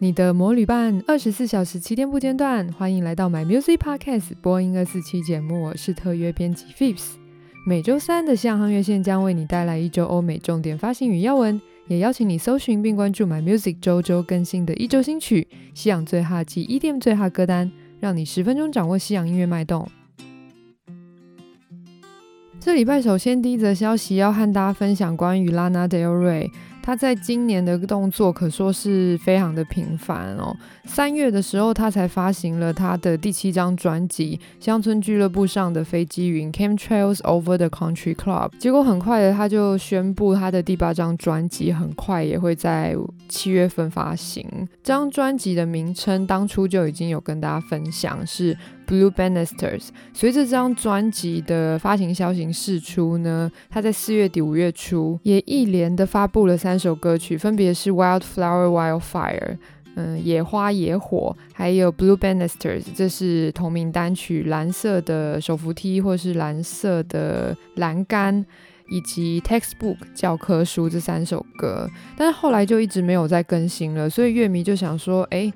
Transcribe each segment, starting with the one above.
你的魔旅伴，二十四小时七天不间断。欢迎来到 My Music Podcast 播音二四七节目，我是特约编辑 Pheebs。每周三的西洋乐线将为你带来一周欧美重点发行与要闻，也邀请你搜寻并关注 My Music 周周更新的一周新曲、西洋最哈及 EDM 最哈歌单，让你十分钟掌握西洋音乐脉动。这礼拜首先第一则消息要和大家分享关于 Lana Del Rey。他在今年的动作可说是非常的频繁哦。三月的时候，他才发行了他的第七张专辑《乡村俱乐部上的飞机云》（Came Trails Over the Country Club）。结果很快的，他就宣布他的第八张专辑很快也会在七月份发行。这张专辑的名称当初就已经有跟大家分享是。Blue Bannisters。随着这张专辑的发行消息释出呢，他在四月底五月初也一连的发布了三首歌曲，分别是 Wildflower Wildfire，嗯，野花野火，还有 Blue Bannisters，这是同名单曲，蓝色的手扶梯或是蓝色的栏杆，以及 Textbook 教科书这三首歌。但是后来就一直没有再更新了，所以乐迷就想说，哎。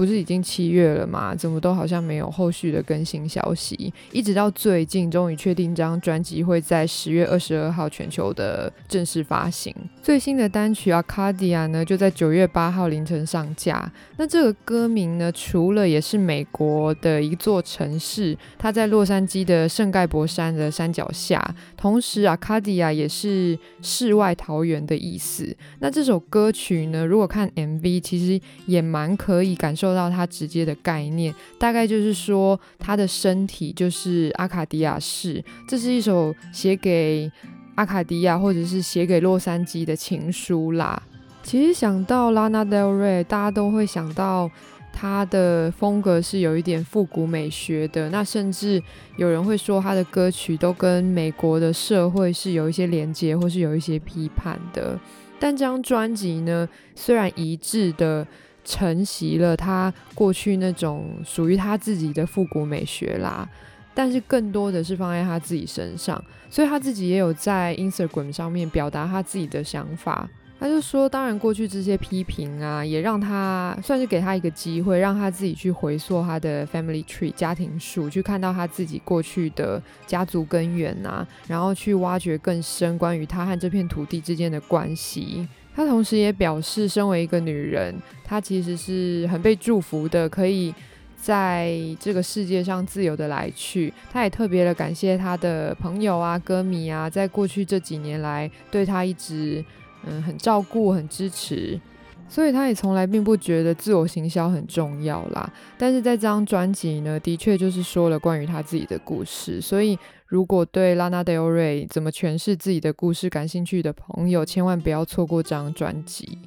不是已经七月了吗？怎么都好像没有后续的更新消息？一直到最近，终于确定这张专辑会在十月二十二号全球的正式发行。最新的单曲《Arcadia》呢，就在九月八号凌晨上架。那这个歌名呢，除了也是美国的一座城市，它在洛杉矶的圣盖博山的山脚下，同时《Arcadia》也是世外桃源的意思。那这首歌曲呢，如果看 MV，其实也蛮可以感受。受到他直接的概念，大概就是说他的身体就是阿卡迪亚市，这是一首写给阿卡迪亚或者是写给洛杉矶的情书啦。其实想到 Lana Del Rey，大家都会想到他的风格是有一点复古美学的，那甚至有人会说他的歌曲都跟美国的社会是有一些连接或是有一些批判的。但这张专辑呢，虽然一致的。承袭了他过去那种属于他自己的复古美学啦，但是更多的是放在他自己身上，所以他自己也有在 Instagram 上面表达他自己的想法。他就说，当然过去这些批评啊，也让他算是给他一个机会，让他自己去回溯他的 family tree 家庭树，去看到他自己过去的家族根源啊，然后去挖掘更深关于他和这片土地之间的关系。他同时也表示，身为一个女人，她其实是很被祝福的，可以在这个世界上自由的来去。他也特别的感谢他的朋友啊、歌迷啊，在过去这几年来对他一直嗯很照顾、很支持。所以他也从来并不觉得自我行销很重要啦，但是在这张专辑呢，的确就是说了关于他自己的故事。所以如果对 Lana Del Rey 怎么诠释自己的故事感兴趣的朋友，千万不要错过这张专辑。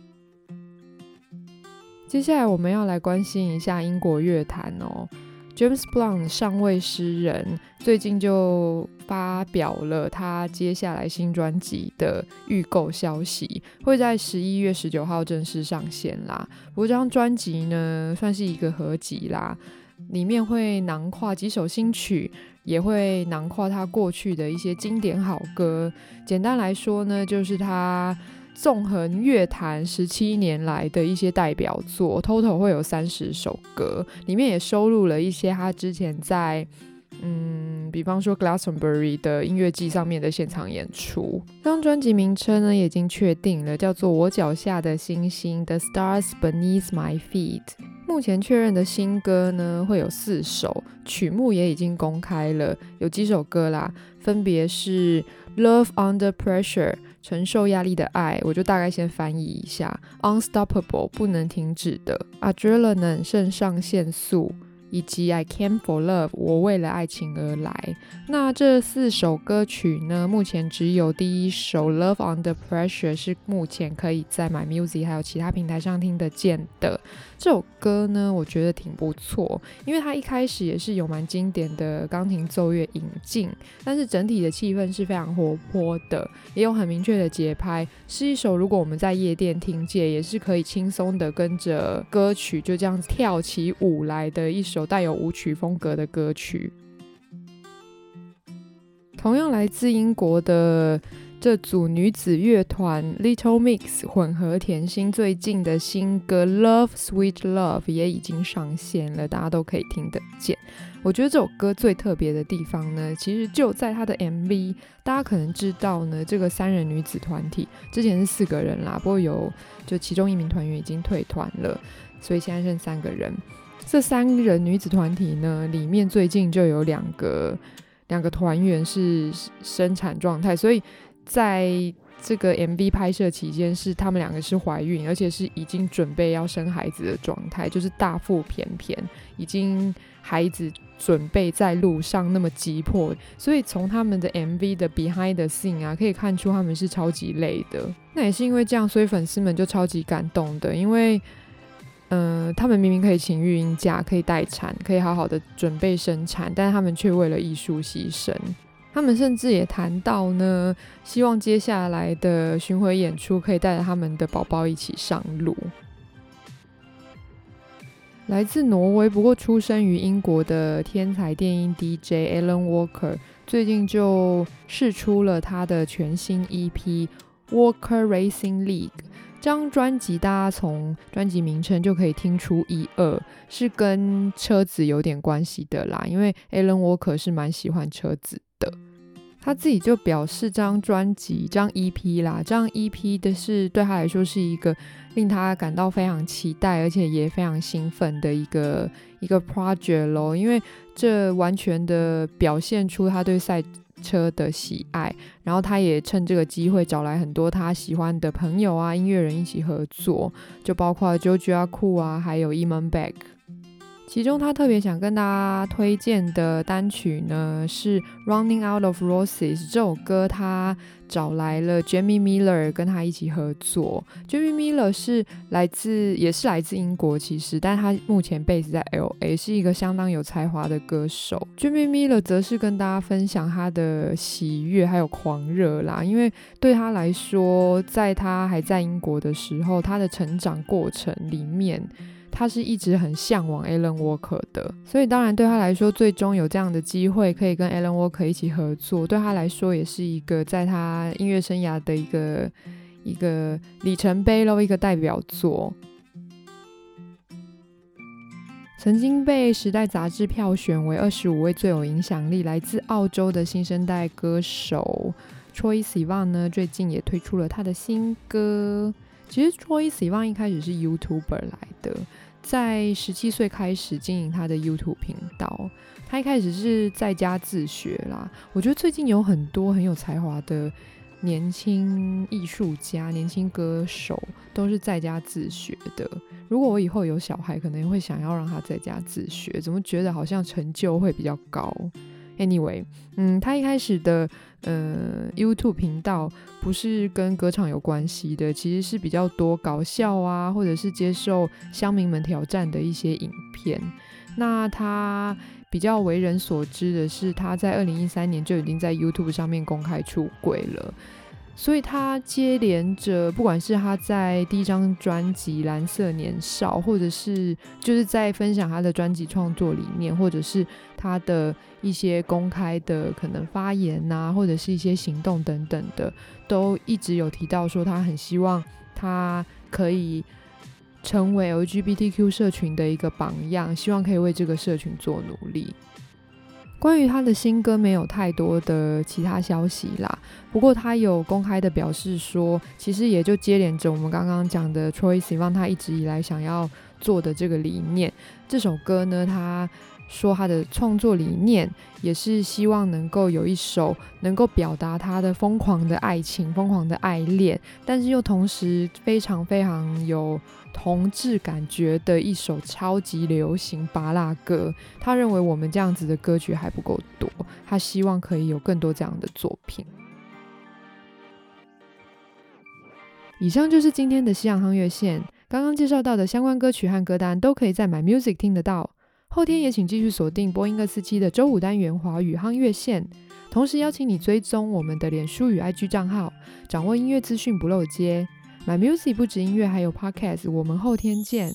接下来我们要来关心一下英国乐坛哦。James Blunt 上尉诗人最近就发表了他接下来新专辑的预购消息，会在十一月十九号正式上线啦。不过这张专辑呢，算是一个合集啦，里面会囊括几首新曲，也会囊括他过去的一些经典好歌。简单来说呢，就是他。纵横乐坛十七年来的一些代表作，total 会有三十首歌，里面也收录了一些他之前在，嗯，比方说 Glastonbury 的音乐季上面的现场演出。这张专辑名称呢，已经确定了，叫做《我脚下的星星》（The Stars Beneath My Feet）。目前确认的新歌呢，会有四首，曲目也已经公开了，有几首歌啦，分别是《Love Under Pressure》。承受压力的爱，我就大概先翻译一下：Unstoppable，不能停止的；Adrenaline，肾上腺素。以及 I Came for Love，我为了爱情而来。那这四首歌曲呢，目前只有第一首 Love Under Pressure 是目前可以在 My Music 还有其他平台上听得见的。这首歌呢，我觉得挺不错，因为它一开始也是有蛮经典的钢琴奏乐引进，但是整体的气氛是非常活泼的，也有很明确的节拍，是一首如果我们在夜店听见，也是可以轻松的跟着歌曲就这样子跳起舞来的一首。带有舞曲风格的歌曲，同样来自英国的这组女子乐团 Little Mix 混合甜心最近的新歌《Love Sweet Love》也已经上线了，大家都可以听得见。我觉得这首歌最特别的地方呢，其实就在它的 MV。大家可能知道呢，这个三人女子团体之前是四个人啦，不过有就其中一名团员已经退团了，所以现在剩三个人。这三人女子团体呢，里面最近就有两个两个团员是生产状态，所以。在这个 MV 拍摄期间，是他们两个是怀孕，而且是已经准备要生孩子的状态，就是大腹便便，已经孩子准备在路上，那么急迫。所以从他们的 MV 的 Behind the Scene 啊，可以看出他们是超级累的。那也是因为这样，所以粉丝们就超级感动的，因为，呃，他们明明可以请育婴假，可以待产，可以好好的准备生产，但他们却为了艺术牺牲。他们甚至也谈到呢，希望接下来的巡回演出可以带着他们的宝宝一起上路。来自挪威，不过出生于英国的天才电音 DJ Alan Walker，最近就释出了他的全新 EP《Walker Racing League》。这张专辑，大家从专辑名称就可以听出一二，是跟车子有点关系的啦，因为 Alan Walker 是蛮喜欢车子的。他自己就表示，这张专辑、这张 EP 啦，这张 EP 的是对他来说是一个令他感到非常期待，而且也非常兴奋的一个一个 project 咯，因为这完全的表现出他对赛车的喜爱。然后他也趁这个机会找来很多他喜欢的朋友啊、音乐人一起合作，就包括 Jojo Cool 啊，还有 Eman Beck。其中，他特别想跟大家推荐的单曲呢，是《Running Out of Roses》这首歌。他找来了 Jamie Miller 跟他一起合作。Jamie Miller 是来自，也是来自英国，其实，但他目前 base 在 LA，是一个相当有才华的歌手。Jamie Miller 则是跟大家分享他的喜悦还有狂热啦，因为对他来说，在他还在英国的时候，他的成长过程里面。他是一直很向往 Alan Walker 的，所以当然对他来说，最终有这样的机会可以跟 Alan Walker 一起合作，对他来说也是一个在他音乐生涯的一个一个里程碑喽，一个代表作。曾经被《时代》杂志票选为二十五位最有影响力来自澳洲的新生代歌手 Troye Sivan 呢，最近也推出了他的新歌。其实 Troye Sivan 一开始是 YouTuber 来的。在十七岁开始经营他的 YouTube 频道，他一开始是在家自学啦。我觉得最近有很多很有才华的年轻艺术家、年轻歌手都是在家自学的。如果我以后有小孩，可能会想要让他在家自学，怎么觉得好像成就会比较高？Anyway，嗯，他一开始的呃 YouTube 频道不是跟歌唱有关系的，其实是比较多搞笑啊，或者是接受乡民们挑战的一些影片。那他比较为人所知的是，他在二零一三年就已经在 YouTube 上面公开出轨了。所以他接连着，不管是他在第一张专辑《蓝色年少》，或者是就是在分享他的专辑创作理念，或者是他的一些公开的可能发言呐、啊，或者是一些行动等等的，都一直有提到说他很希望他可以成为 LGBTQ 社群的一个榜样，希望可以为这个社群做努力。关于他的新歌没有太多的其他消息啦，不过他有公开的表示说，其实也就接连着我们刚刚讲的 Troye Sivan 他一直以来想要做的这个理念。这首歌呢，他说他的创作理念也是希望能够有一首能够表达他的疯狂的爱情、疯狂的爱恋，但是又同时非常非常有同志感觉的一首超级流行芭乐歌。他认为我们这样子的歌曲还不够多，他希望可以有更多这样的作品。以上就是今天的西洋夯乐线，刚刚介绍到的相关歌曲和歌单都可以在 My Music 听得到。后天也请继续锁定波音二四七的周五单元华语夯乐线，同时邀请你追踪我们的脸书与 IG 账号，掌握音乐资讯不漏接。My Music 不止音乐，还有 Podcast，我们后天见。